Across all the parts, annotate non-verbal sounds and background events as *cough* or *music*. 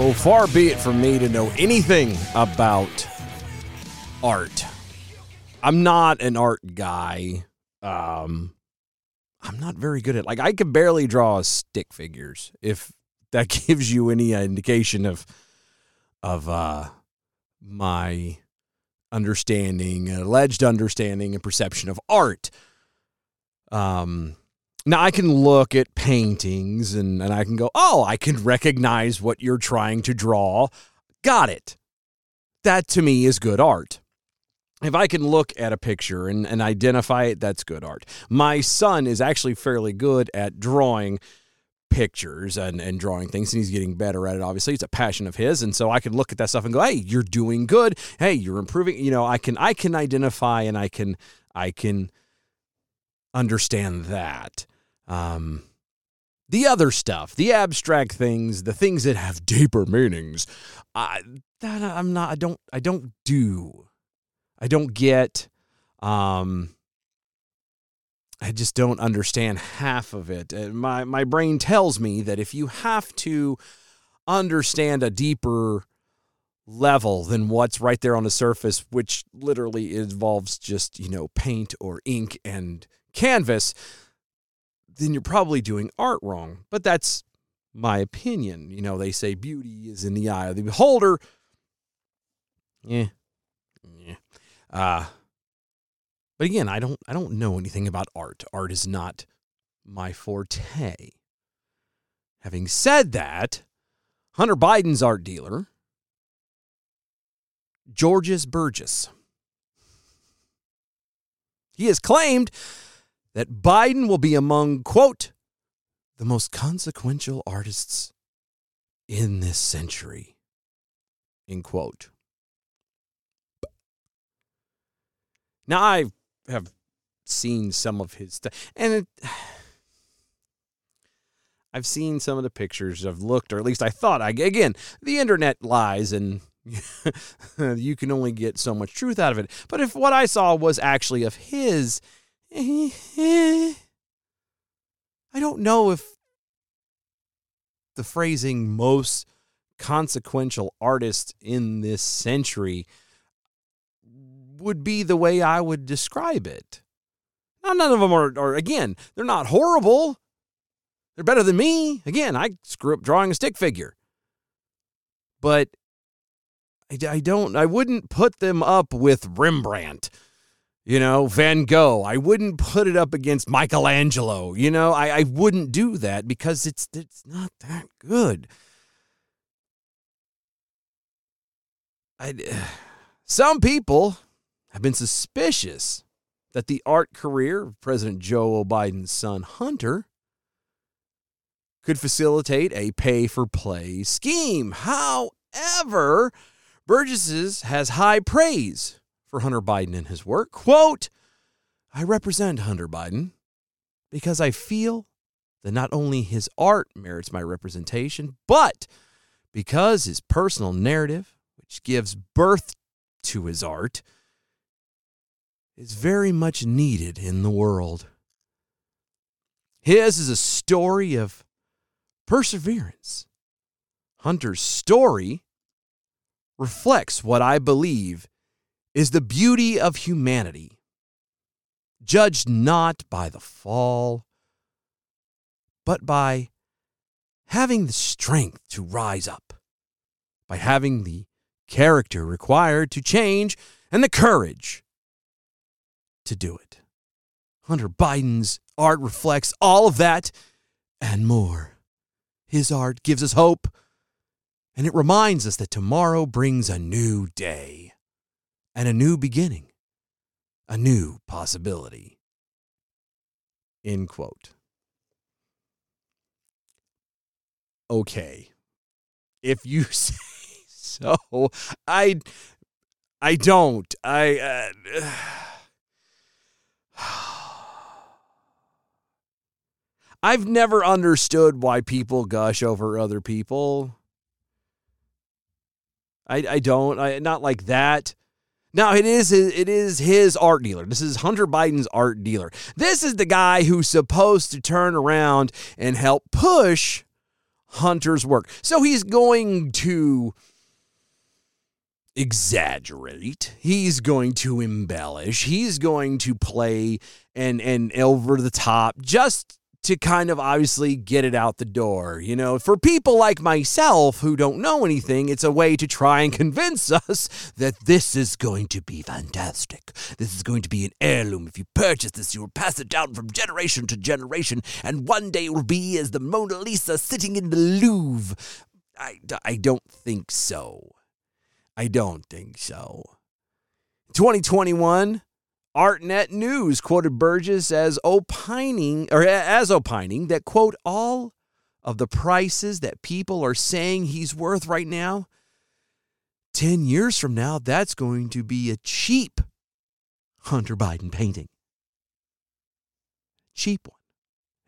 Oh, far be it from me to know anything about art. I'm not an art guy. Um, I'm not very good at like I can barely draw stick figures. If that *laughs* gives you any indication of of uh my understanding, alleged understanding and perception of art. Um, now I can look at paintings and, and I can go, oh, I can recognize what you're trying to draw. Got it. That to me is good art. If I can look at a picture and, and identify it, that's good art. My son is actually fairly good at drawing pictures and, and drawing things, and he's getting better at it. Obviously, it's a passion of his, and so I can look at that stuff and go, "Hey, you're doing good. Hey, you're improving." You know, I can I can identify and I can I can understand that. Um, the other stuff, the abstract things, the things that have deeper meanings, I, that I'm not. I don't. I don't do. I don't get. Um, I just don't understand half of it. Uh, My my brain tells me that if you have to understand a deeper level than what's right there on the surface, which literally involves just, you know, paint or ink and canvas, then you're probably doing art wrong. But that's my opinion. You know, they say beauty is in the eye of the beholder. Yeah. Yeah. Uh but again, I don't I don't know anything about art. Art is not my forte. Having said that, Hunter Biden's art dealer, Georges Burgess, he has claimed that Biden will be among, quote, the most consequential artists in this century, end quote. Now, I have seen some of his stuff, and it, *sighs* I've seen some of the pictures. I've looked, or at least I thought. I again, the internet lies, and *laughs* you can only get so much truth out of it. But if what I saw was actually of his, *laughs* I don't know if the phrasing "most consequential artist in this century" would be the way I would describe it. Now, none of them are, are, again, they're not horrible. They're better than me. Again, I screw up drawing a stick figure. But I, I don't, I wouldn't put them up with Rembrandt, you know, Van Gogh. I wouldn't put it up against Michelangelo. You know, I, I wouldn't do that because it's, it's not that good. I, *sighs* some people have been suspicious that the art career of President Joe Biden's son Hunter could facilitate a pay for play scheme. However, Burgess has high praise for Hunter Biden and his work. Quote, I represent Hunter Biden because I feel that not only his art merits my representation, but because his personal narrative, which gives birth to his art, is very much needed in the world. His is a story of perseverance. Hunter's story reflects what I believe is the beauty of humanity, judged not by the fall, but by having the strength to rise up, by having the character required to change and the courage to do it. Hunter Biden's art reflects all of that and more. His art gives us hope, and it reminds us that tomorrow brings a new day and a new beginning, a new possibility. End quote. Okay. If you *laughs* say so, I I don't. I uh, *sighs* I've never understood why people gush over other people. I I don't. I not like that. Now it is it is his art dealer. This is Hunter Biden's art dealer. This is the guy who's supposed to turn around and help push Hunter's work. So he's going to exaggerate. He's going to embellish. He's going to play and and over the top just to kind of obviously get it out the door. You know, for people like myself who don't know anything, it's a way to try and *laughs* convince us that this is going to be fantastic. This is going to be an heirloom. If you purchase this, you will pass it down from generation to generation, and one day it will be as the Mona Lisa sitting in the Louvre. I, I don't think so. I don't think so. 2021, ArtNet News quoted Burgess as opining or as opining that quote all of the prices that people are saying he's worth right now 10 years from now that's going to be a cheap Hunter Biden painting. Cheap one.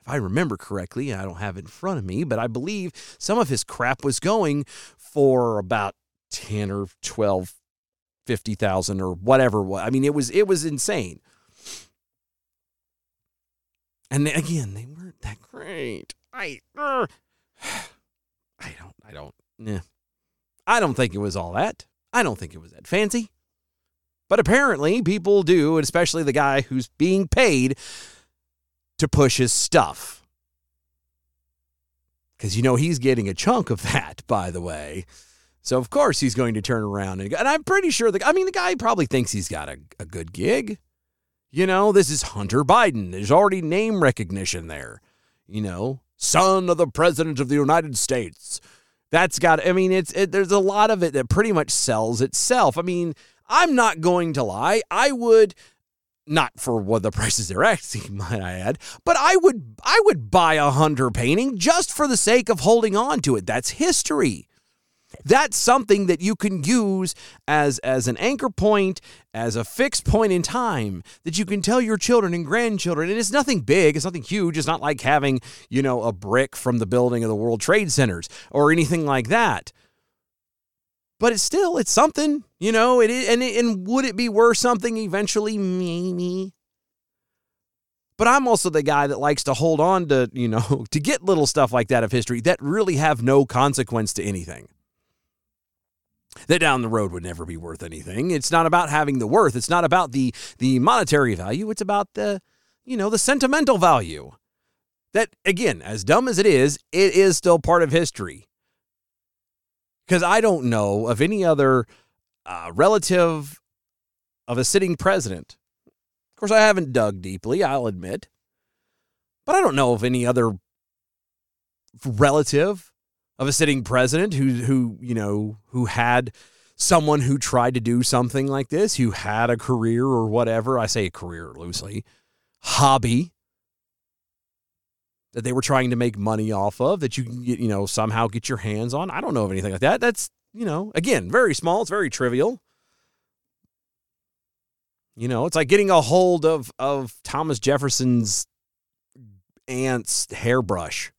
If I remember correctly, I don't have it in front of me, but I believe some of his crap was going for about 10 or 12 50,000 or whatever. I mean, it was it was insane. And they, again, they weren't that great. I uh, *sighs* I don't I don't yeah. I don't think it was all that. I don't think it was that fancy. But apparently people do, and especially the guy who's being paid to push his stuff. Cuz you know he's getting a chunk of *laughs* that, by the way. So of course he's going to turn around and, and I'm pretty sure the I mean the guy probably thinks he's got a, a good gig. You know, this is Hunter Biden. There's already name recognition there. You know, son of the president of the United States. That's got I mean it's it, there's a lot of it that pretty much sells itself. I mean, I'm not going to lie. I would not for what the *laughs* prices they're asking, *laughs* might I add, but I would I would buy a Hunter painting just for the sake of holding on to it. That's history that's something that you can use as as an anchor point as a fixed point in time that you can tell your children and grandchildren. And it's nothing big it's nothing huge it's not like having you know a brick from the building of the world trade centers or anything like that. But it's still it's something you know it and it, and would it be worth something eventually? Maybe. But I'm also the guy that likes to hold on to, you know, *laughs* to get little stuff like that of history that really have no consequence to anything that down the road would never be worth anything. It's not about having the worth. It's not about the the monetary value. It's about the you know the sentimental value. That again, as dumb as it is, it is still part of history. Because I don't know of any other uh, relative of a sitting president. Of course, I haven't dug deeply. I'll admit, but I don't know of any other relative of a sitting president who who you know who had someone who tried to do something like this, who had a career or whatever. I say a career loosely, hobby that they were trying to make money off of that you can get, you know, somehow get your hands on. I don't know of anything like that. That's, you know, again, very small. It's very trivial. You know, it's like getting a hold of of Thomas Jefferson's aunt's hairbrush.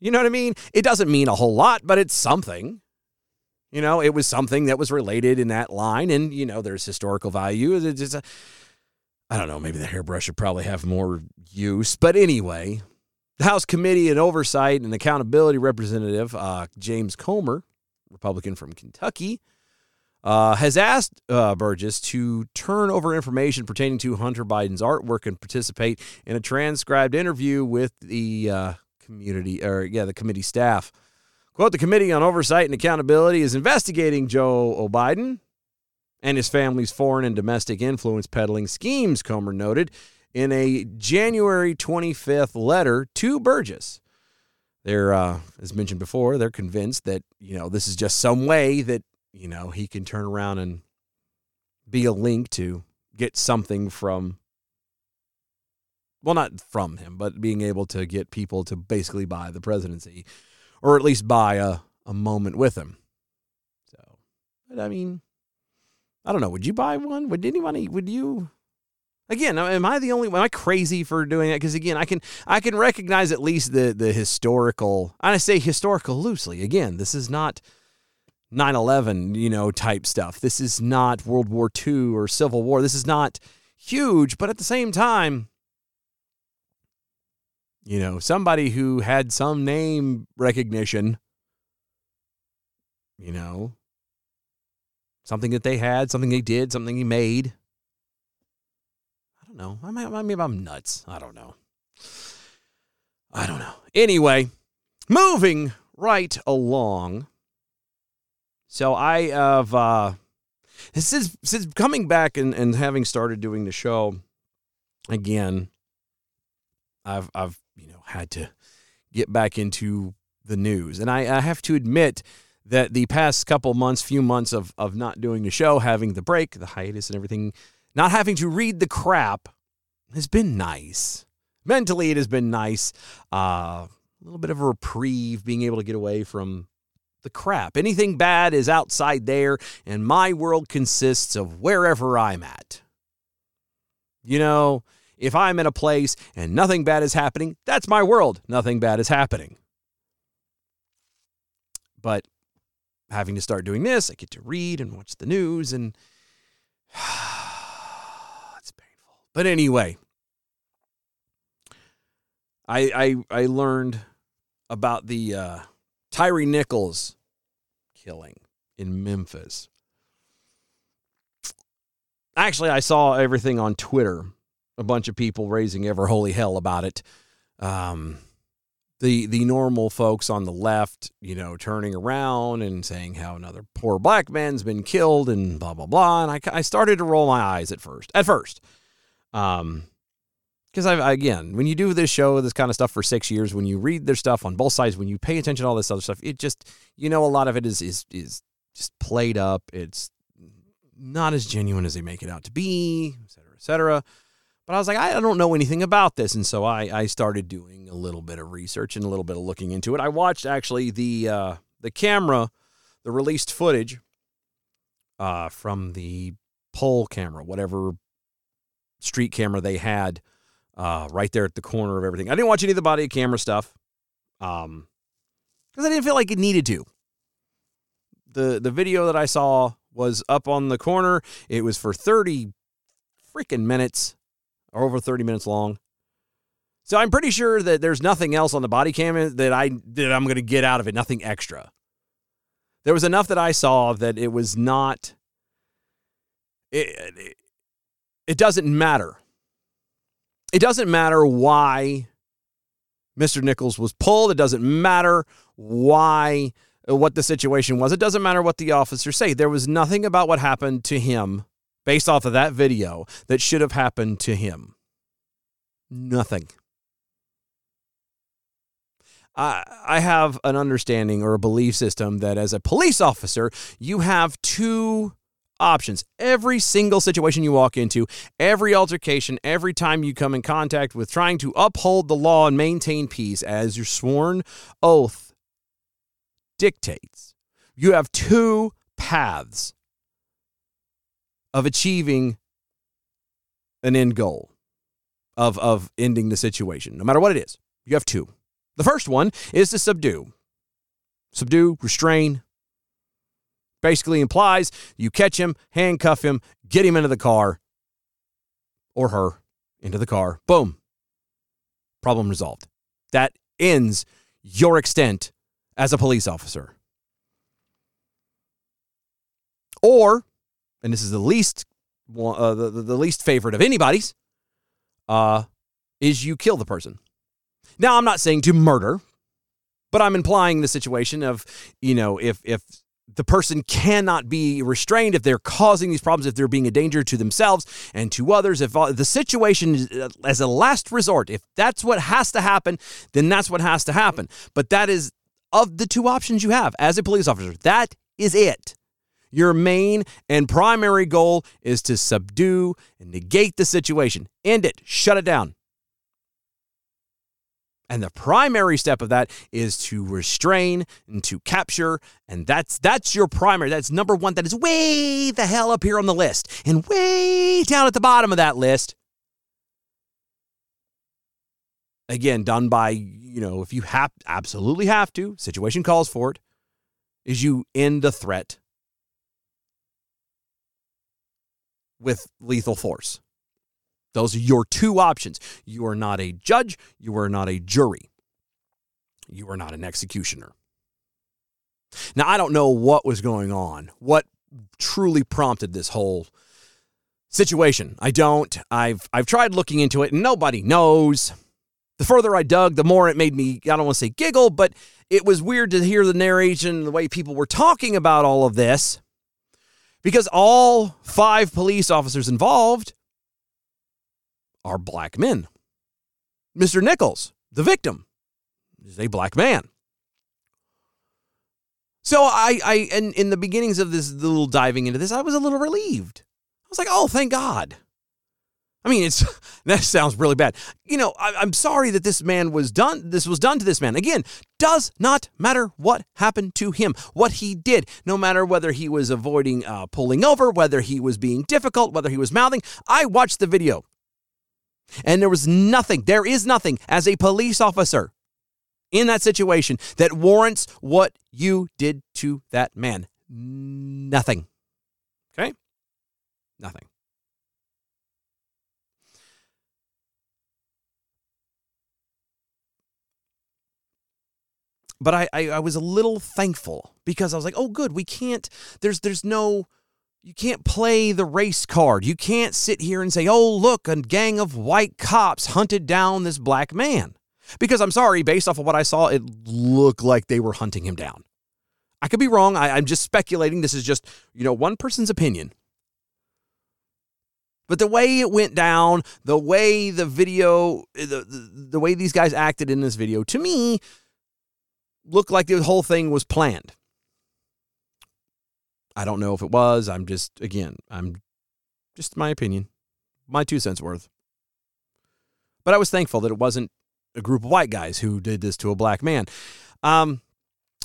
You know what I mean? It doesn't mean a whole lot, but it's something. You know, it was something that was related in that line, and you know, there's historical value. It's just a, I don't know. Maybe the hairbrush should probably have more use, but anyway, the House Committee and Oversight and Accountability Representative uh, James Comer, Republican from Kentucky, uh, has asked uh, Burgess to turn over information pertaining to Hunter Biden's artwork and participate in a transcribed interview with the uh, community or yeah, the committee staff. Quote, the Committee on Oversight and Accountability is investigating Joe Biden and his family's foreign and domestic influence peddling schemes, Comer noted in a January 25th letter to Burgess. They're, uh, as mentioned before, they're convinced that, you know, this is just some way that, you know, he can turn around and be a link to get something from well, not from him, but being able to get people to basically buy the presidency or at least buy a, a moment with him. So, but I mean, I don't know. Would you buy one? Would anybody, would you? Again, am I the only? Am I crazy for doing that? Because again, I can I can recognize at least the the historical. And I say historical loosely. Again, this is not 9/11, you know, type stuff. This is not World War II or Civil War. This is not huge, but at the same time, you know, somebody who had some name recognition, you know, something that they had, something they did, something he made. I don't know. I might, maybe I'm nuts. I don't know. I don't know. Anyway, moving right along. So I have uh is since coming back and, and having started doing the show again, I've I've had to get back into the news. And I, I have to admit that the past couple months, few months of of not doing the show, having the break, the hiatus and everything, not having to read the crap has been nice. Mentally it has been nice. Uh a little bit of a reprieve, being able to get away from the crap. Anything bad is outside there, and my world consists of wherever I'm at. You know, if I'm in a place and nothing bad is happening, that's my world. Nothing bad is happening. But having to start doing this, I get to read and watch the news, and *sighs* it's painful. But anyway, I I I learned about the uh, Tyre Nichols killing in Memphis. Actually, I saw everything on Twitter. A bunch of people raising ever holy hell about it. Um, the the normal folks on the left, you know, turning around and saying how another poor black man's been killed and blah blah blah. And I, I started to roll my eyes at first. At first, um, because I again, when you do this show, this kind of stuff for six years, when you read their stuff on both sides, when you pay attention to all this other stuff, it just you know a lot of it is is is just played up. It's not as genuine as they make it out to be, et cetera, et cetera. But I was like, I don't know anything about this, and so I I started doing a little bit of research and a little bit of looking into it. I watched actually the uh, the camera, the released footage uh, from the pole camera, whatever street camera they had uh, right there at the corner of everything. I didn't watch any of the body camera stuff um, because I didn't feel like it needed to. The the video that I saw was up on the corner. It was for 30 freaking minutes, or over 30 minutes long. So I'm pretty sure that there's nothing else on the body cam that I that I'm going to get out of it, nothing extra. There was enough that I saw that it was not it, it, it doesn't matter it doesn't matter why Mr. Nichols was pulled. It doesn't matter why, what the situation was. It doesn't matter what the officers say. There was nothing about what happened to him based off of that video that should have happened to him. Nothing. I, I have an understanding or a belief system that as a police officer, you have two options. Every single situation you walk into, every altercation, every time you come in contact with trying to uphold the law and maintain peace as your sworn oath dictates, you have two paths of achieving an end goal of, of ending the situation, no matter what it is. You have two. The first one is to subdue. Subdue, restrain, basically implies you catch him, handcuff him, get him into the car or her into the car. Boom. Problem resolved. That ends your extent as a police officer. Or, and this is the least uh, the, the least favorite of anybody's, uh, is you kill the person. Now, I'm not saying to murder, but I'm implying the situation of, you know, if if the person cannot be restrained if they're causing these problems, if they're being a danger to themselves and to others. If the situation is uh, as a last resort, if that's what has to happen, then that's what has to happen. But that is of the two options you have as a police officer. That is it. Your main and primary goal is to subdue and negate the situation, end it, shut it down. And the primary step of that is to restrain and to capture. And that's that's your primary. That's number one. That is way the hell up here on the list. And way down at the bottom of that list. Again, done by, you know, if you have absolutely have to, situation calls for it, is you end the threat with lethal force. Those are your two options. You are not a judge, you are not a jury, you are not an executioner. Now, I don't know what was going on, what truly prompted this whole situation. I don't. I've I've tried looking into it and nobody knows. The further I dug, the more it made me I don't want to say giggle, but it was weird to hear the narration, the way people were talking about all of this. Because all five police officers involved are black men. Mr. Nichols, the victim, is a black man. So I, I, and in the beginnings of this little diving into this, I was a little relieved. I was like, oh, thank God. I mean, it's *laughs* that sounds really bad. You know, I, I'm sorry that this man was done. This was done to this man. Again, does not matter what happened to him, what he did. No matter whether he was avoiding uh, pulling over, whether he was being difficult, whether he was mouthing. I watched the video. And there was nothing, there is nothing as a police officer in that situation that warrants what you did to that man. Nothing. Okay? Nothing. But I, I, I was a little thankful because I was like, oh, good, we can't, there's, there's no, you can't play the race card. You can't sit here and say, oh, look, a gang of white cops hunted down this black man. Because I'm sorry, based off of what I saw, it looked like they were hunting him down. I could be wrong. I, I'm just speculating. This is just, you know, one person's opinion. But the way it went down, the way the video, the, the, the way these guys acted in this video, to me, looked like the whole thing was planned. I don't know if it was. I'm just, again, I'm just my opinion, my two cents worth. But I was thankful that it wasn't a group of white guys who did this to a black man. Um,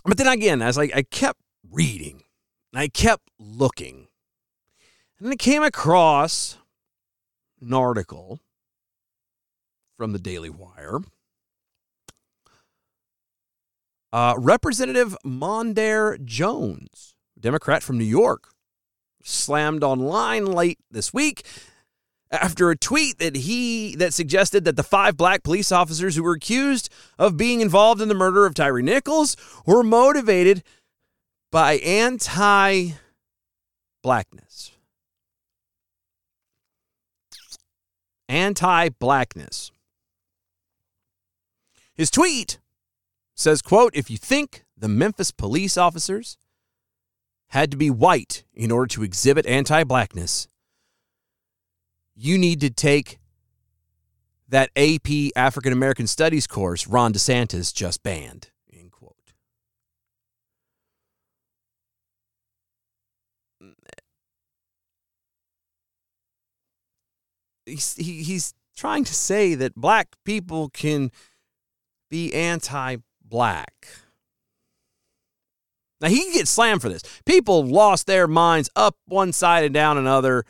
but then again, as I, I kept reading, I kept looking, and I came across an article from the Daily Wire. Uh, Representative Mondaire Jones, Democrat from New York, slammed online late this week after a tweet that he that suggested that the five black police officers who were accused of being involved in the murder of Tyre Nichols were motivated by anti blackness. Anti blackness. His tweet says, quote, if you think the Memphis police officers had to be white in order to exhibit anti-blackness, you need to take that AP African American Studies course Ron DeSantis just banned. End quote. He's, he, he's trying to say that black people can be anti black. Now he can get slammed for this. People lost their minds up one side and down another,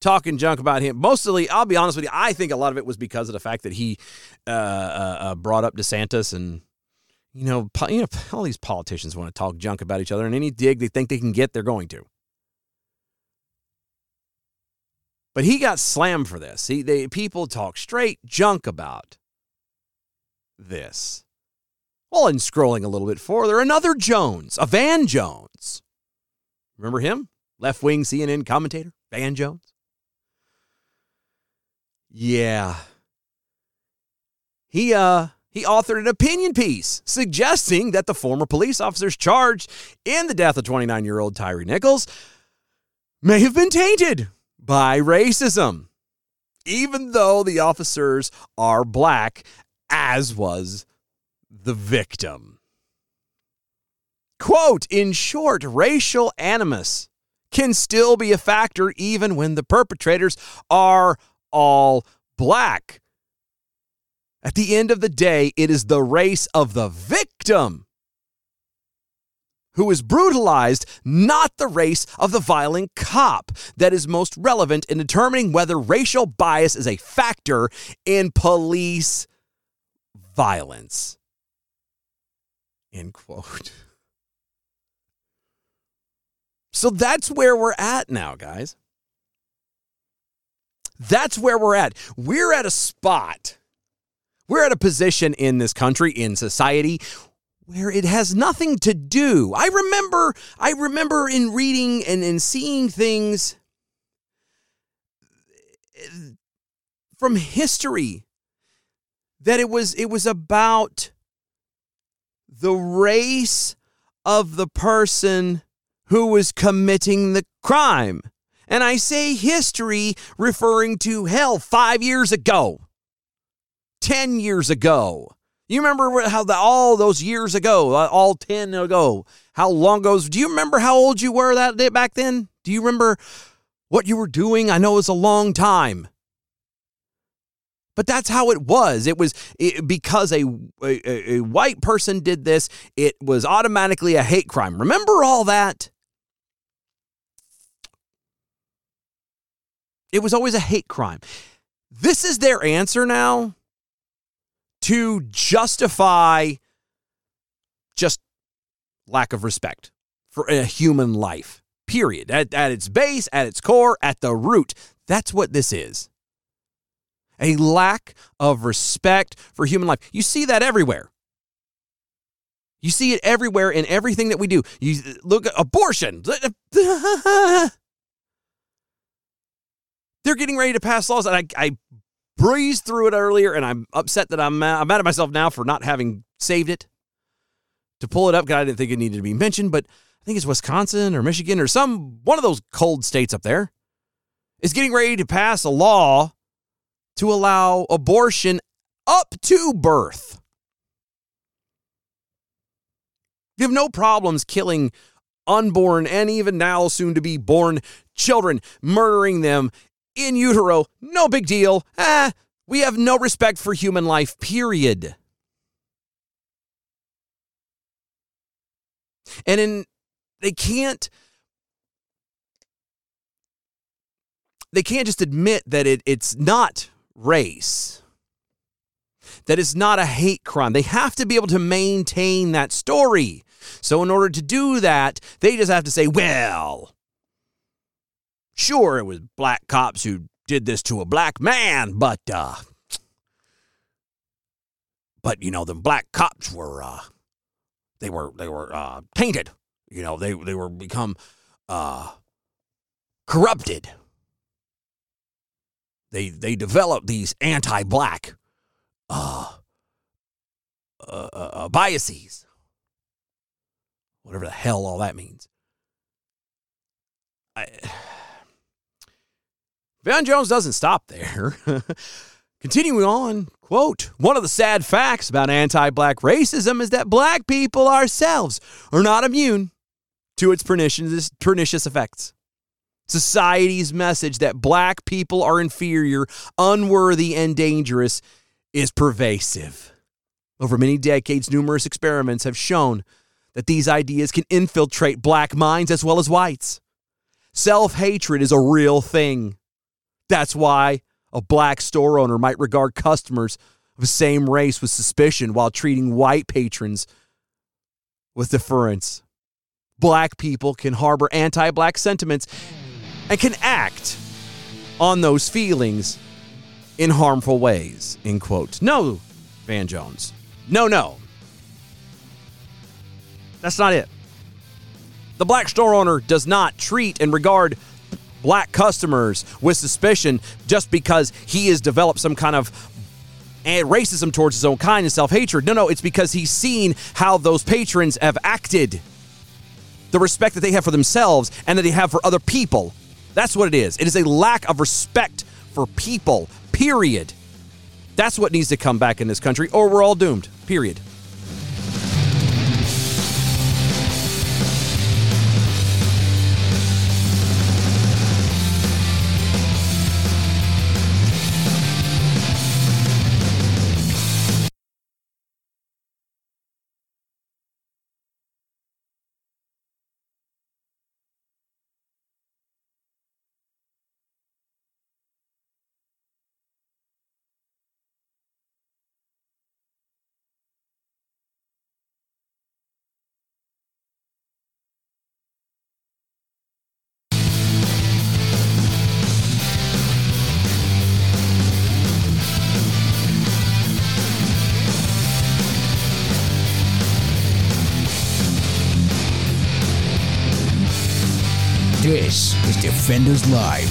talking junk about him. Mostly, I'll be honest with you, I think a lot of it was because of the fact that he uh, uh, uh brought up DeSantis and you know, po- you know, all these politicians want to talk junk about each other, and any dig they think they can get, they're going to. But he got slammed for this. He, they, people talk straight junk about this. Well, and scrolling a little bit further, another Jones, a Van Jones. Remember him? Left wing CNN commentator, Van Jones. Yeah. He uh he authored an opinion piece suggesting that the former police officers charged in the death of 29-year-old Tyre Nichols may have been tainted by racism, even though the officers are black, as was the victim. Quote, in short, racial animus can still be a factor even when the perpetrators are all black. At the end of the day, it is the race of the victim who is brutalized, not the race of the violent cop, that is most relevant in determining whether racial bias is a factor in police violence. End quote. *laughs* So that's where we're at now, guys. That's where we're at. We're at a spot, we're at a position in this country, in society, where it has nothing to do. I remember, I remember in reading and, and seeing things eh, from history that it was it was about the race of the person who was committing the crime. And I say history referring to hell 5 years ago. 10 years ago. You remember how the, all those years ago, uh, all 10 ago, how long ago? Do you remember how old you were that day back then? Do you remember what you were doing? I know it was a long time. But that's how it was. It was it, because a, a, a white person did this, it was automatically a hate crime. Remember all that? It was always a hate crime. This is their answer now to justify just lack of respect for a human life. Period. At, at its base, at its core, at the root. That's what this is. A lack of respect for human life. You see that everywhere. You see it everywhere in everything that we do. You look at abortion. *laughs* They're getting ready to pass laws, and I, I breezed through it earlier, and I'm upset that I'm mad, I'm mad at myself now for not having saved it to pull it up because I didn't think it needed to be mentioned. But I think it's Wisconsin or Michigan or some one of those cold states up there is getting ready to pass a law to allow abortion up to birth. You have no problems killing unborn and even now soon to be born children, murdering them in utero. No big deal. Ah, we have no respect for human life, period. And in they can't they can't just admit that it, it's not race. That is not a hate crime. They have to be able to maintain that story. So in order to do that they just have to say well sure it was black cops who did this to a black man but uh but you know the black cops were uh they were they were uh tainted. You know they they were become uh corrupted they they developed these anti-black uh, uh, uh, uh, biases, whatever the hell all that means. I, *sighs* Van Jones doesn't stop there. *laughs* Continuing on, quote, one of the sad facts about anti black racism is that black people ourselves are not immune to its pernicious, pernicious effects. Society's message that black people are inferior, unworthy, and dangerous is pervasive. Over many decades, numerous experiments have shown that these ideas can infiltrate black minds as well as whites. Self hatred is a real thing. That's why a black store owner might regard customers of the same race with suspicion while treating white patrons with deference. Black people can harbor anti black sentiments and can act on those feelings in harmful ways. End quote. No, Van Jones. No, no. That's not it. The black store owner does not treat and regard black customers with suspicion just because he has developed some kind of racism towards his own kind and self hatred. No, no, it's because he's seen how those patrons have acted, the respect that they have for themselves and that they have for other people. That's what it is. It is a lack of respect for people, period. That's what needs to come back in this country, or we're all doomed, period. This is Defenders Live.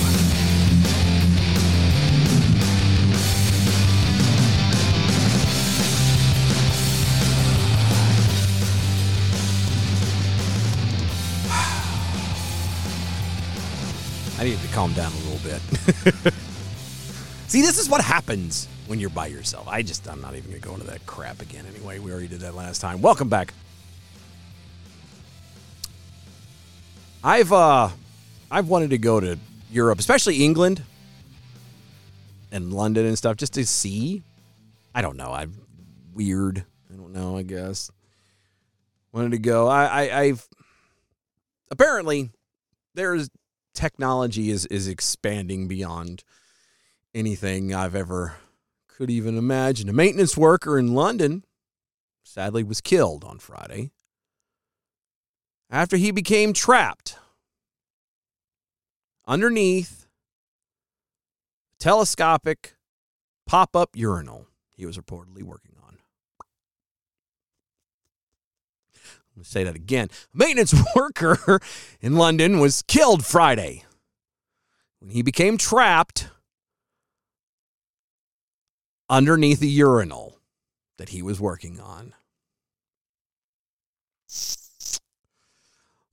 I need to calm down a little bit. *laughs* See, this is what happens when you're by yourself. I just, I'm not even going to go into that crap again anyway. We already did that last time. Welcome back. I've, uh, I've wanted to go to Europe, especially England and London and stuff, just to see. I don't know. I'm weird. I don't know, I guess. Wanted to go. I, I I've apparently there's technology is is expanding beyond anything I've ever could even imagine. A maintenance worker in London sadly was killed on Friday after he became trapped underneath telescopic pop-up urinal he was reportedly working on. Going to say that again. A maintenance *laughs* worker in London was killed Friday when he became trapped underneath a urinal that he was working on.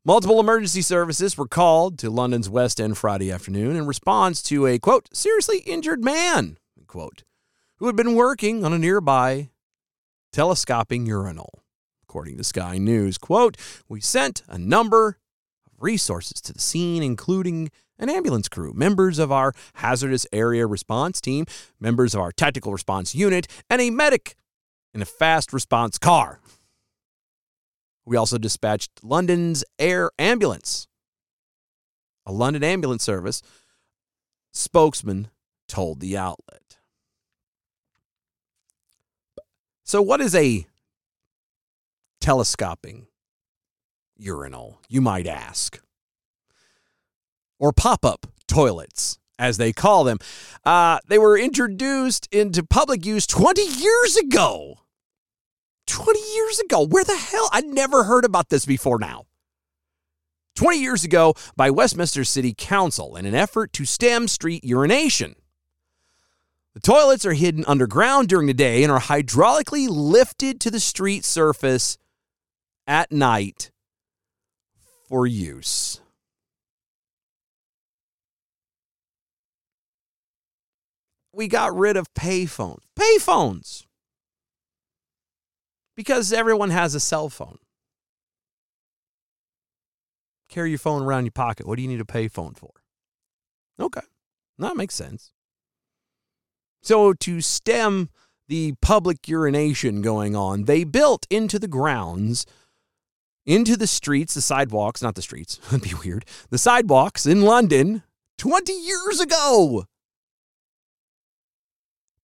Multiple emergency services were called to London's West End Friday afternoon in response to a quote seriously injured man quote who had been working on a nearby telescoping urinal. According to Sky News, quote, we sent a number of resources to the scene, including an ambulance crew, members of our hazardous area response team, members of our tactical response unit, and a medic in a fast response car. We also dispatched London's air ambulance. A London ambulance service spokesman told the outlet. So, what is a telescoping urinal, you might ask? Or pop up toilets, as they call them. Uh, they were introduced into public use 20 years ago. 20 years ago. Where the hell? I never heard about this before now. 20 years ago by Westminster City Council in an effort to stem street urination. The toilets are hidden underground during the day and are hydraulically lifted to the street surface at night for use. We got rid of payphones. Payphones! Because everyone has a cell phone. Carry your phone around your pocket. What do you need a payphone for? Okay. That makes sense. So, to stem the public urination going on, they built into the grounds, into the streets, the sidewalks, not the streets, *laughs* that'd be weird, the sidewalks in London 20 years ago.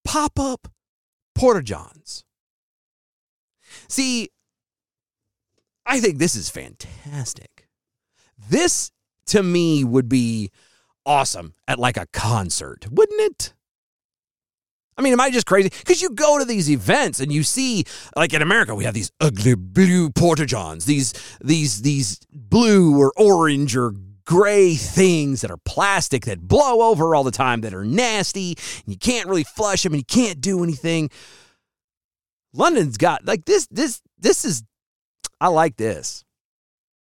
Pop up Porta Johns. See, I think this is fantastic. This, to me, would be awesome at like a concert, wouldn't it? I mean, am I just crazy? Because you go to these events and you see, like in America, we have these ugly blue porta johns, these these these blue or orange or gray things that are plastic that blow over all the time, that are nasty, and you can't really flush them and you can't do anything. London's got like this. This this is. I like this.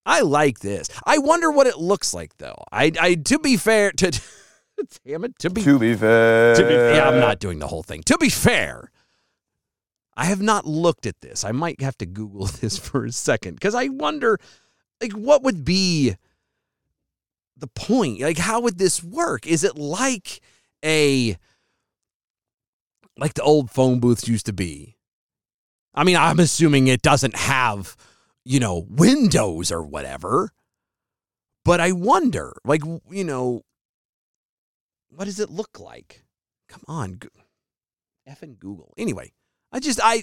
I like this. I wonder what it looks like though. I I to be fair to. *laughs* Damn it! To be To be fair. to be, yeah, I'm not doing the whole thing. To be fair, I have not looked at this. I might have to Google *laughs* this for a second because I wonder, like, what would be the point? Like, how would this work? Is it like a like the old phone booths used to be? I mean, I'm assuming it doesn't have, you know, windows or whatever. But I wonder, like, you know, what does it look like? Come on, Go- effing Google. Anyway, I just I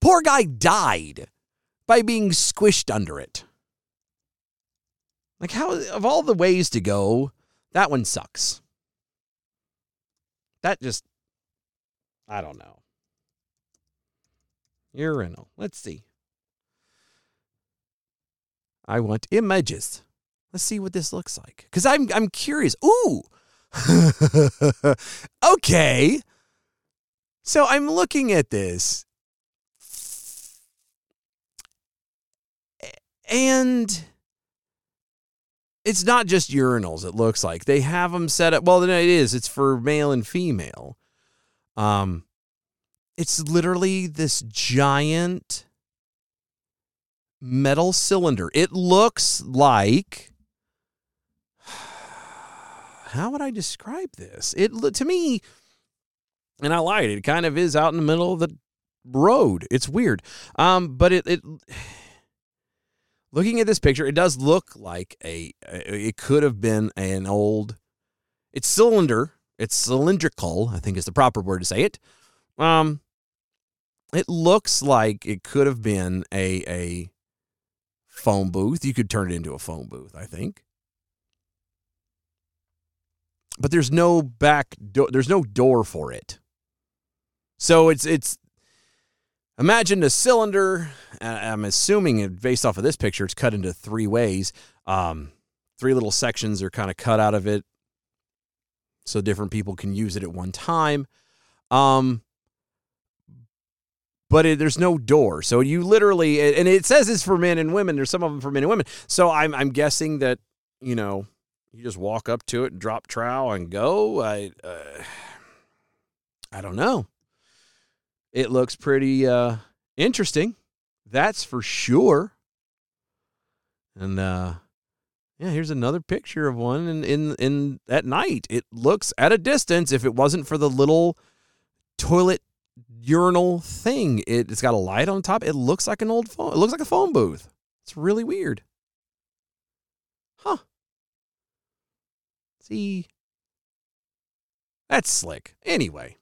poor guy died by being squished under it. Like how of all the ways to go, that one sucks. That just I don't know. Urinal. Let's see. I want images. Let's see what this looks like. Because I'm I'm curious. Ooh. *laughs* okay. So I'm looking at this. And it's not just urinals, it looks like. They have them set up. Well, it is. It's for male and female. Um, it's literally this giant metal cylinder. It looks like *sighs* how would I describe this? It to me, and I lied. It kind of is out in the middle of the road. It's weird. Um, but it it *sighs* looking at this picture, it does look like a. It could have been an old. It's cylinder. It's cylindrical. I think is the proper word to say it. Um, it looks like it could have been a a phone booth. You could turn it into a phone booth. I think. But there's no back door. There's no door for it. So it's it's imagine a cylinder. I'm assuming based off of this picture, it's cut into three ways. Um, three little sections are kind of cut out of it, so different people can use it at one time. Um, but it, there's no door, so you literally and it says it's for men and women. There's some of them for men and women. So I'm I'm guessing that you know you just walk up to it, and drop trowel, and go. I uh, I don't know. It looks pretty uh, interesting, that's for sure. And uh, yeah, here's another picture of one in in in at night. It looks at a distance. If it wasn't for the little toilet urinal thing, it, it's got a light on top. It looks like an old phone. It looks like a phone booth. It's really weird. Huh. See, that's slick. Anyway,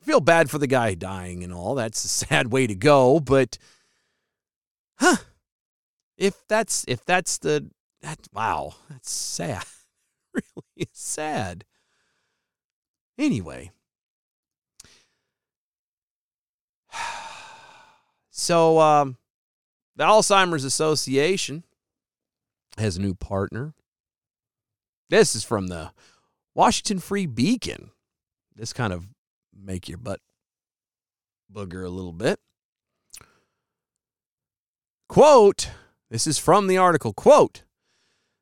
feel bad for the guy dying and all. That's a sad way to go, but huh. If that's if that's the that wow, that's sad. *laughs* really sad. Anyway. So um the Alzheimer's Association has a new partner. This is from the Washington Free Beacon. This kind of make your butt booger a little bit. Quote, this is from the article, quote,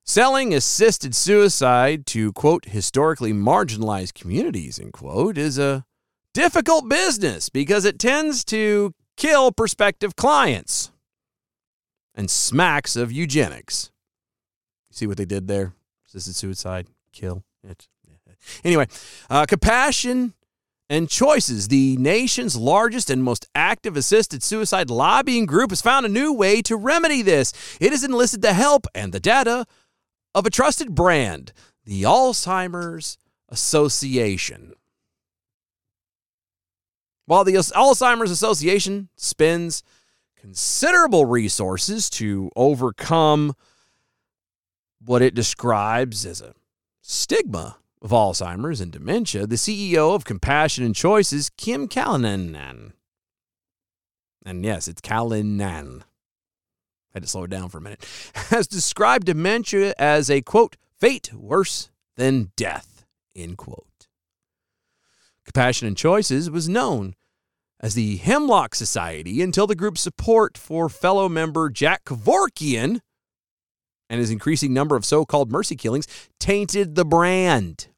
selling assisted suicide to, quote, historically marginalized communities, end quote, is a difficult business because it tends to kill prospective clients and smacks of eugenics. See what they did there? Assisted suicide, kill it. Anyway, uh, compassion and Choices, the nation's largest and most active assisted suicide lobbying group, has found a new way to remedy this. It has enlisted the help and the data of a trusted brand, the Alzheimer's Association. While the Alzheimer's Association spends considerable resources to overcome what it describes as a stigma of Alzheimer's and dementia, the CEO of Compassion and Choices, Kim Callinan, and yes, it's Callinan, had to slow it down for a minute, *laughs* has described dementia as a quote, fate worse than death, end quote. Compassion and Choices was known as the Hemlock Society until the group's support for fellow member Jack Kevorkian and his increasing number of so called mercy killings tainted the brand.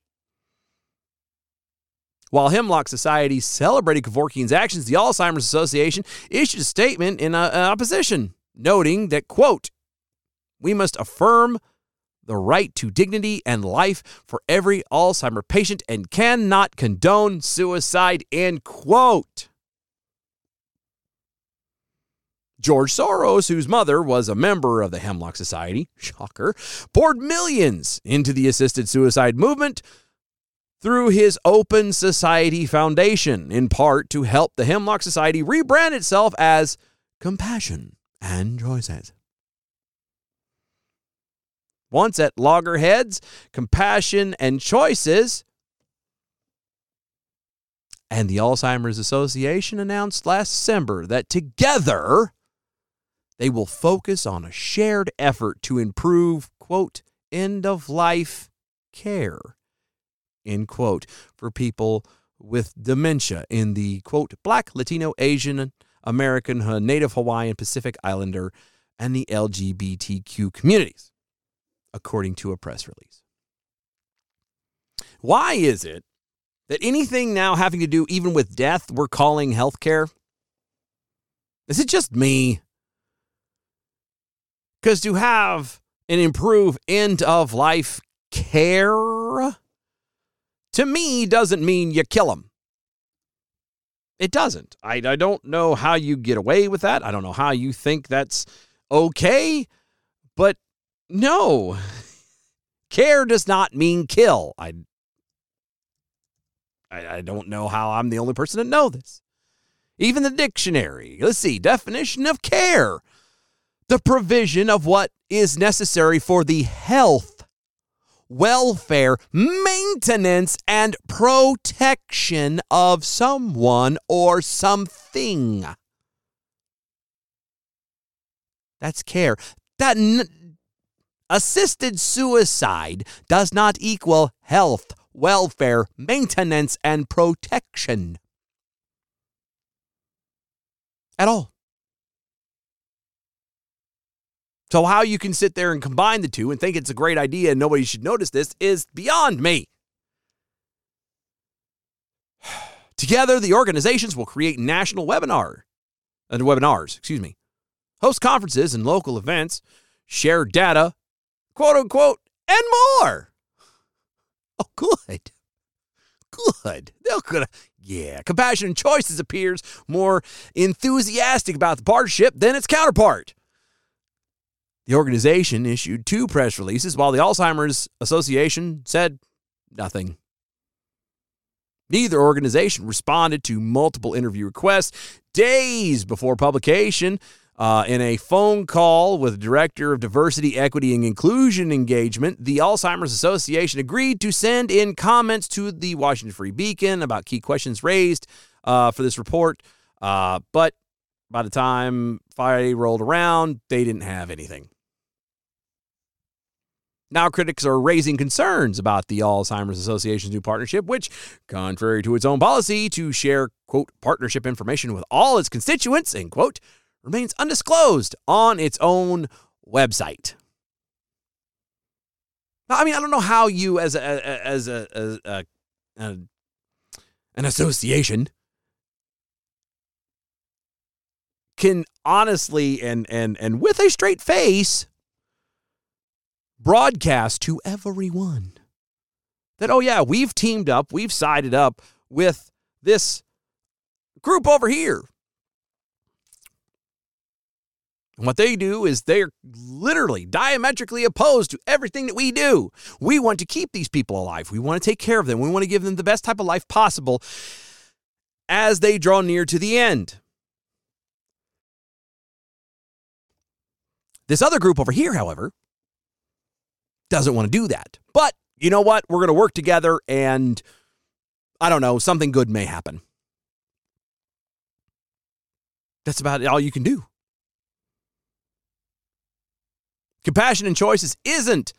While Hemlock Society celebrated Kevorkian's actions, the Alzheimer's Association issued a statement in, uh, in opposition, noting that, quote, we must affirm the right to dignity and life for every Alzheimer patient and cannot condone suicide, end quote. George Soros, whose mother was a member of the Hemlock Society, *laughs* shocker, poured millions into the assisted suicide movement through his Open Society Foundation, in part to help the Hemlock Society rebrand itself as Compassion and Choices. Once at loggerheads, Compassion and Choices, and the Alzheimer's Association announced last December that together They will focus on a shared effort to improve, quote, end of life care, end quote, for people with dementia in the, quote, Black, Latino, Asian, American, uh, Native Hawaiian, Pacific Islander, and the LGBTQ communities, according to a press release. Why is it that anything now having to do even with death we're calling healthcare? Is it just me? Because to have an improve end of life care to me doesn't mean you kill them. It doesn't. I, I don't know how you get away with that. I don't know how you think that's okay, but no. Care does not mean kill. I, I, I don't know how I'm the only person to know this. Even the dictionary. Let's see. Definition of care the provision of what is necessary for the health, welfare, maintenance, and protection of someone or something. That's care. That n- assisted suicide does not equal health, welfare, maintenance, and protection at all. So, how you can sit there and combine the two and think it's a great idea and nobody should notice this is beyond me. *sighs* Together, the organizations will create national webinar and uh, webinars, excuse me, host conferences and local events, share data, quote unquote, and more. Oh, good. Good. They'll good. Yeah. Compassion and Choices appears more enthusiastic about the partnership than its counterpart. The organization issued two press releases while the Alzheimer's Association said nothing. Neither organization responded to multiple interview requests days before publication. Uh, in a phone call with director of diversity, equity, and inclusion engagement, the Alzheimer's Association agreed to send in comments to the Washington Free Beacon about key questions raised uh, for this report. Uh, but by the time Friday rolled around, they didn't have anything. Now, critics are raising concerns about the Alzheimer's Association's new partnership, which, contrary to its own policy to share, quote, partnership information with all its constituents, end quote, remains undisclosed on its own website. I mean, I don't know how you, as a, as a, a, a an association, can honestly and and and with a straight face broadcast to everyone that, oh, yeah, we've teamed up, we've sided up with this group over here. And what they do is they're literally diametrically opposed to everything that we do. We want to keep these people alive. We want to take care of them. We want to give them the best type of life possible as they draw near to the end. This other group over here, however, doesn't want to do that. But you know what? We're going to work together and I don't know, something good may happen. That's about all you can do. Compassion and Choices isn't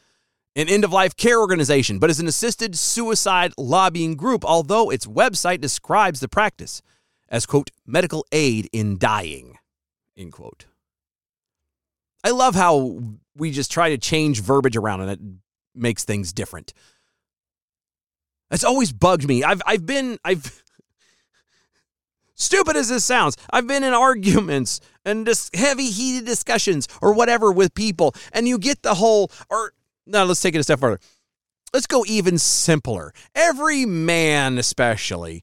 an end of life care organization, but is an assisted suicide lobbying group, although its website describes the practice as, quote, medical aid in dying, end quote. I love how we just try to change verbiage around and it makes things different. It's always bugged me. I've I've been I've *laughs* stupid as this sounds, I've been in arguments and just heavy heated discussions or whatever with people, and you get the whole or now let's take it a step further. Let's go even simpler. Every man, especially,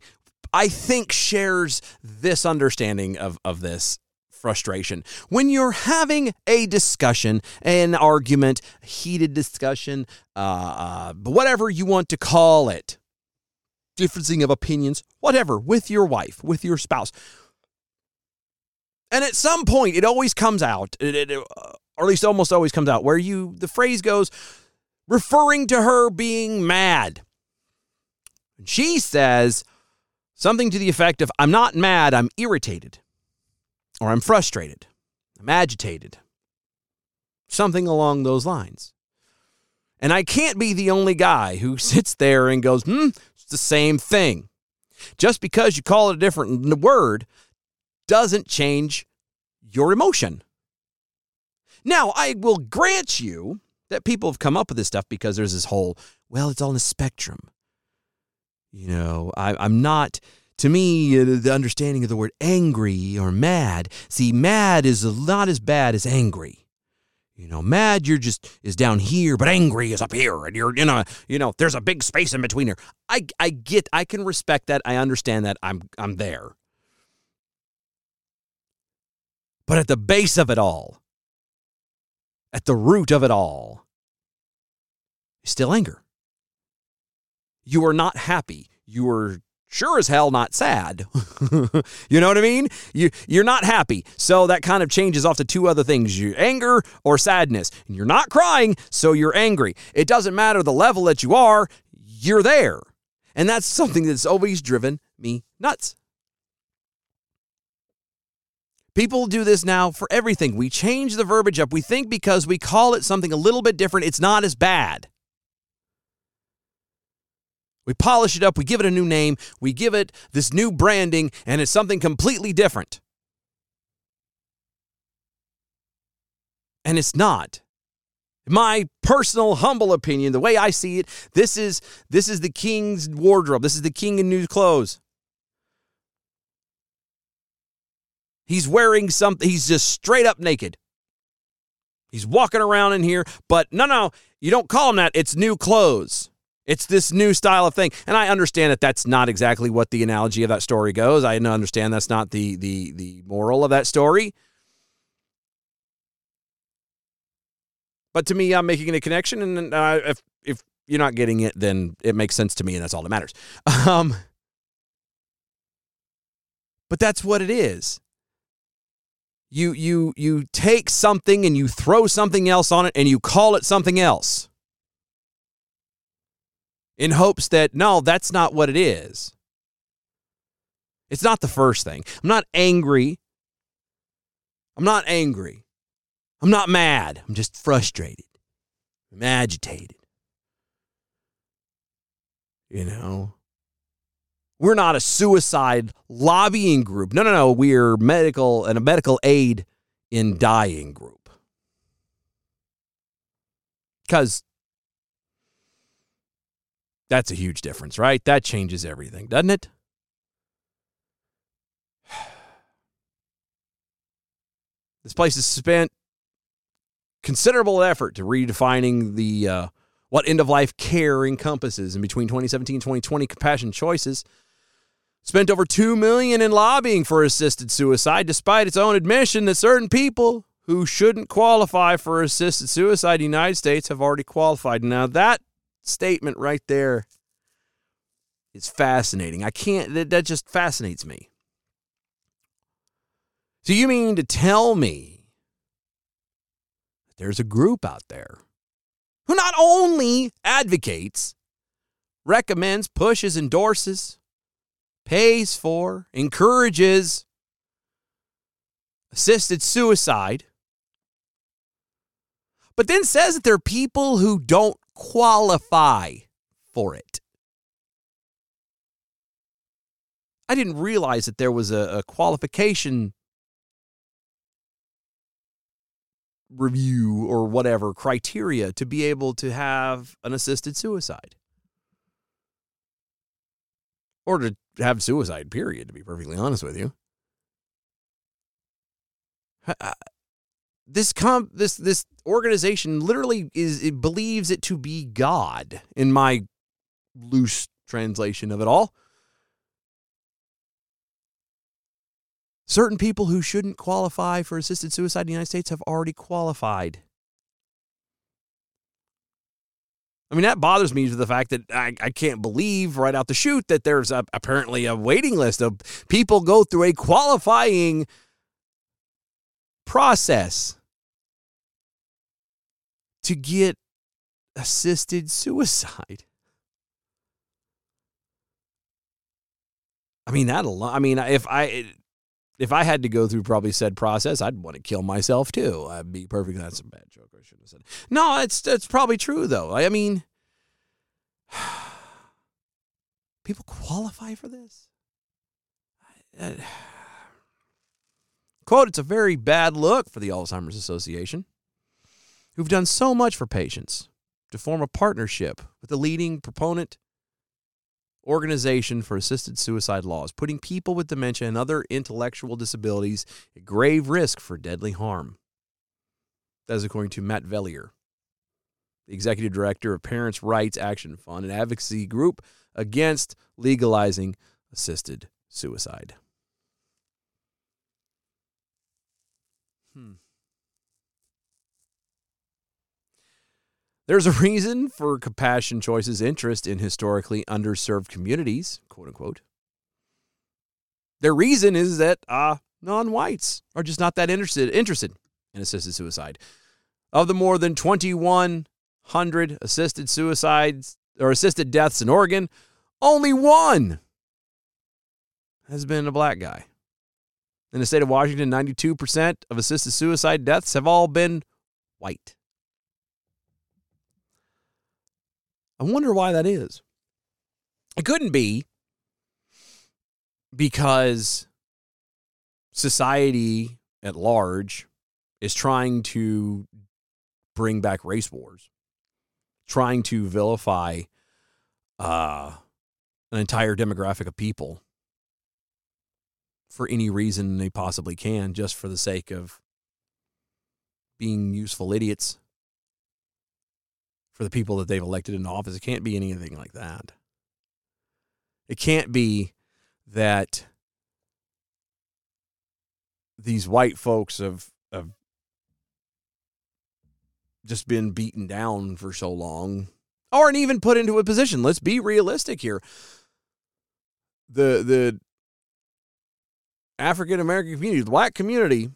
I think shares this understanding of, of this frustration. When you're having a discussion, an argument, heated discussion, uh, uh, whatever you want to call it, differencing of opinions, whatever, with your wife, with your spouse. And at some point, it always comes out, it, it, or at least almost always comes out, where you, the phrase goes, referring to her being mad. She says something to the effect of, I'm not mad, I'm irritated or I'm frustrated. I'm agitated. Something along those lines. And I can't be the only guy who *laughs* sits there and goes, hmm, it's the same thing. Just because you call it a different word doesn't change your emotion. Now, I will grant you that people have come up with this stuff because there's this whole, well, it's all in a spectrum. You know, I, I'm not, to me, uh, the understanding of the word angry or mad, see, mad is not as bad as angry. You know, mad you're just is down here, but angry is up here, and you're you know you know there's a big space in between here. I I get I can respect that. I understand that. I'm I'm there. But at the base of it all, at the root of it all, is still anger. You are not happy. You are sure as hell not sad. *laughs* you know what I mean? You you're not happy. So that kind of changes off to two other things, you anger or sadness. And you're not crying, so you're angry. It doesn't matter the level that you are, you're there. And that's something that's always driven me nuts. People do this now for everything. We change the verbiage up. We think because we call it something a little bit different, it's not as bad. We polish it up, we give it a new name, we give it this new branding, and it's something completely different. And it's not. My personal humble opinion, the way I see it, this is this is the king's wardrobe. This is the king in new clothes. He's wearing something, he's just straight up naked. He's walking around in here, but no, no, you don't call him that. It's new clothes. It's this new style of thing. And I understand that that's not exactly what the analogy of that story goes. I understand that's not the the the moral of that story. But to me, I'm making a connection, and uh, if if you're not getting it, then it makes sense to me, and that's all that matters. *laughs* Um, but that's what it is. You you you take something and you throw something else on it, and you call it something else in hopes that no, that's not what it is. It's not the first thing. I'm not angry. I'm not angry. I'm not mad. I'm just frustrated. I'm agitated. You know, we're not a suicide lobbying group. No, no, no. We're medical and a medical aid in dying group. Because that's a huge difference, right? That changes everything, doesn't it? *sighs* This place has spent considerable effort to redefining the uh, what end of life care encompasses. In between 2017 and 2020, Compassion Choices spent over two million in lobbying for assisted suicide, despite its own admission that certain people who shouldn't qualify for assisted suicide in the United States have already qualified. Now that statement right there is fascinating. I can't, that, that just fascinates me. So you mean to tell me that there's a group out there who not only advocates, recommends, pushes, endorses, pays for, encourages assisted suicide, but then says that there are people who don't qualify for it. I didn't realize that there was a, a qualification review or whatever criteria to be able to have an assisted suicide or to have suicide period to be perfectly honest with you uh, this comp this this organization literally is it believes it to be god in my loose translation of it all Certain people who shouldn't qualify for assisted suicide in the United States have already qualified. I mean, that bothers me to the fact that I, I can't believe right out the chute that there's a, apparently a waiting list of people go through a qualifying process to get assisted suicide. I mean, that alone. I mean, if I if I had to go through probably said process, I'd want to kill myself too. I'd be perfect. That's a bad joke. I shouldn't have said. No, it's it's probably true though. I mean, *sighs* people qualify for this. Uh, *sighs* Quote, it's a very bad look for the Alzheimer's Association, who've done so much for patients, to form a partnership with the leading proponent organization for assisted suicide laws, putting people with dementia and other intellectual disabilities at grave risk for deadly harm. That is according to Matt Valliere, the executive director of Patients' Rights Action Fund, an advocacy group against legalizing assisted suicide. Hmm. There's a reason for Compassion Choice's interest in historically underserved communities, quote unquote. Their reason is that uh, non-whites are just not that interested interested in assisted suicide. Of the more than 2,100 assisted suicides or assisted deaths in Oregon, only one has been a black guy. In the state of Washington, 92% of assisted suicide deaths have all been white. I wonder why that is. It couldn't be because society at large is trying to bring back race wars, trying to vilify uh, an entire demographic of people for any reason they possibly can, just for the sake of being useful idiots for the people that they've elected into office. It can't be anything like that. It can't be that these white folks have, have just been beaten down for so long aren't even put into a position. Let's be realistic here. The the African American community, the black community,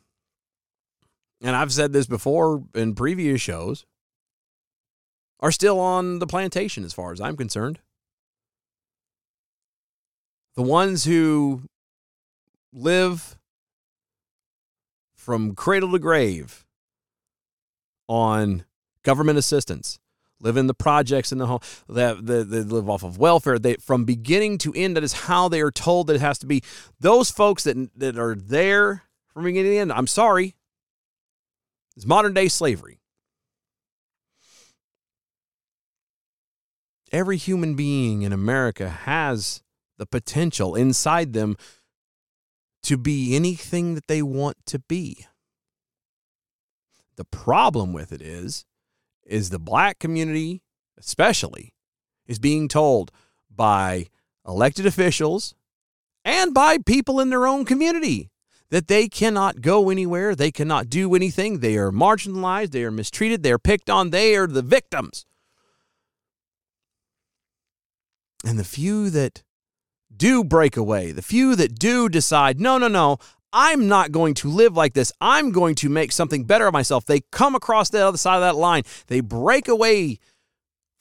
and I've said this before in previous shows, are still on the plantation as far as I'm concerned. The ones who live from cradle to grave on government assistance, live in the projects in the home, that they, they, live off of welfare. They from beginning to end, that is how they are told that it has to be. Those folks that that are there from beginning to end, I'm sorry, it's modern day slavery. Every human being in America has the potential inside them to be anything that they want to be. The problem with it is is the black community especially is being told by elected officials and by people in their own community that they cannot go anywhere, they cannot do anything, they are marginalized, they are mistreated, they are picked on, they are the victims. And the few that do break away, the few that do decide, no, no, no, I'm not going to live like this. I'm going to make something better of myself. They come across the other side of that line. They break away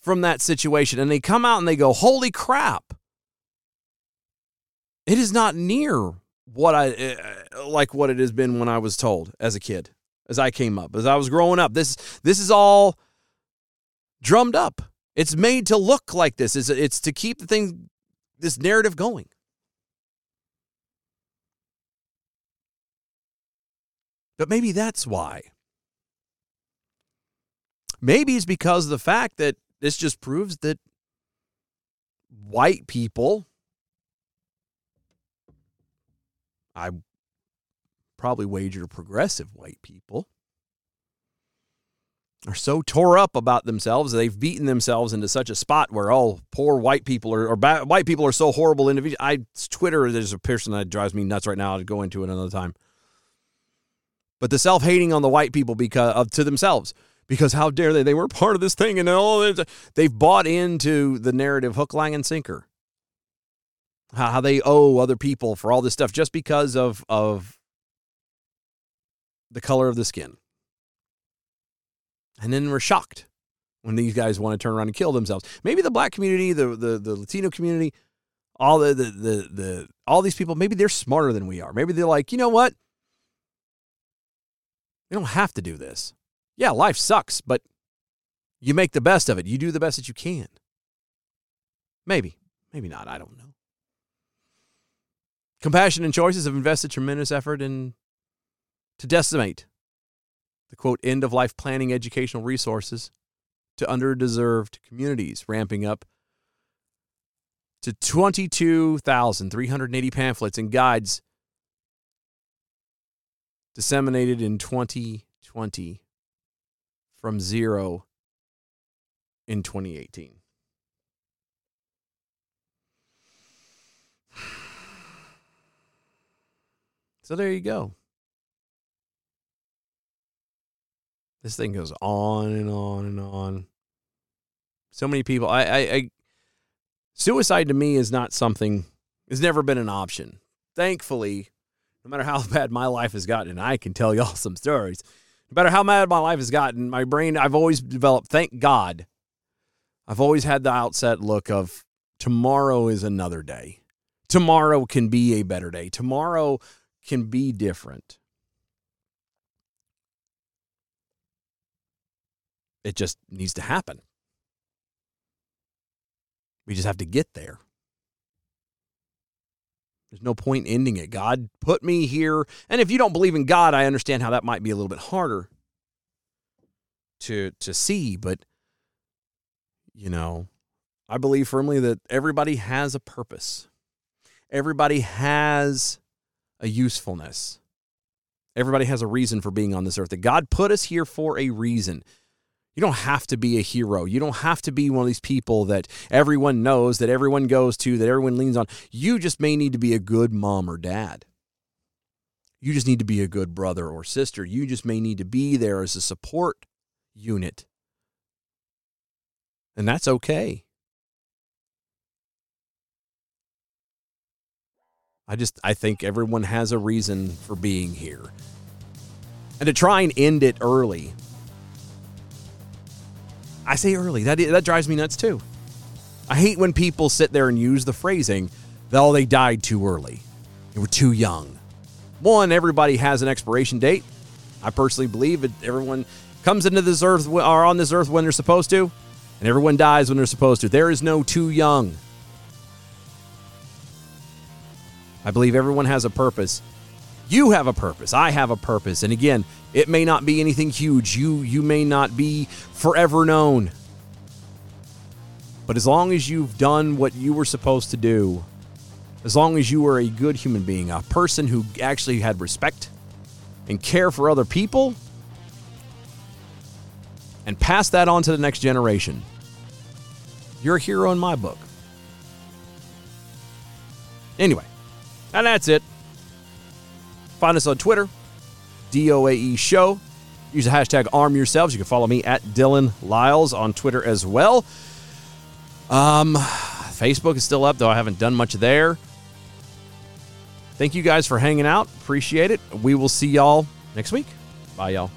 from that situation and they come out and they go, holy crap. It is not near what I uh, like what it has been when I was told as a kid, as I came up, as I was growing up. This this is all drummed up. It's made to look like this. It's, it's to keep the thing, this narrative going. But maybe that's why. Maybe it's because of the fact that this just proves that white people, I probably wager progressive white people, are so tore up about themselves they've beaten themselves into such a spot where oh poor white people are or ba- white people are so horrible individuals i twitter there's a person that drives me nuts right now i'll go into it another time. But the self-hating on the white people because of to themselves because how dare they they were part of this thing and all they've bought into the narrative hook line and sinker. How, how they owe other people for all this stuff just because of of the color of the skin and then we're shocked when these guys want to turn around and kill themselves. Maybe the black community, the the, the Latino community, all the, the the the all these people maybe they're smarter than we are. Maybe they're like you know what? We don't have to do this. Yeah life sucks but you make the best of it. You do the best that you can. Maybe. Maybe not. I don't know. Compassion and choices have invested tremendous effort in to decimate the quote end of life planning educational resources to underdeserved communities ramping up to 22,380 pamphlets and guides disseminated in 2020 from zero in 2018. *sighs* So there you go. This thing goes on and on and on. So many people. I, I, I suicide to me is not something has never been an option thankfully no matter how *laughs* bad my life has gotten and i can tell y'all some stories no matter how bad my life has gotten my brain i've always developed thank god i've always had the outset look of tomorrow is another day tomorrow can be a better day tomorrow can be different it just needs to happen we just have to get there. There's no point ending it. God put me here. And if you don't believe in God, I understand how that might be a little bit harder to to see, but you know, I believe firmly that everybody has a purpose. Everybody has a usefulness. Everybody has a reason for being on this earth. That God put us here for a reason. You don't have to be a hero. You don't have to be one of these people that everyone knows, that everyone goes to, that everyone leans on. You just may need to be a good mom or dad. You just need to be a good brother or sister. You just may need to be there as a support unit. And that's okay. I just I think everyone has a reason for being here. And to try and end it early I say early. That that drives me nuts too. I hate when people sit there and use the phrasing that oh they died too early. They were too young. One, everybody has an expiration date. I personally believe that everyone comes into this earth or on this earth when they're supposed to, and everyone dies when they're supposed to. There is no too young. I believe everyone has a purpose. You have a purpose. I have a purpose. And again, it may not be anything huge. You you may not be forever known. But as long as you've done what you were supposed to do, as long as you were a good human being, a person who actually had respect and care for other people, and pass that on to the next generation, you're a hero in my book. Anyway, and that's it. Find us on Twitter, DOAE Show. Use the hashtag arm yourselves. You can follow me at Dylan Lyles on Twitter as well. Um, Facebook is still up, though I haven't done much there. Thank you guys for hanging out. Appreciate it. We will see y'all next week. Bye, y'all.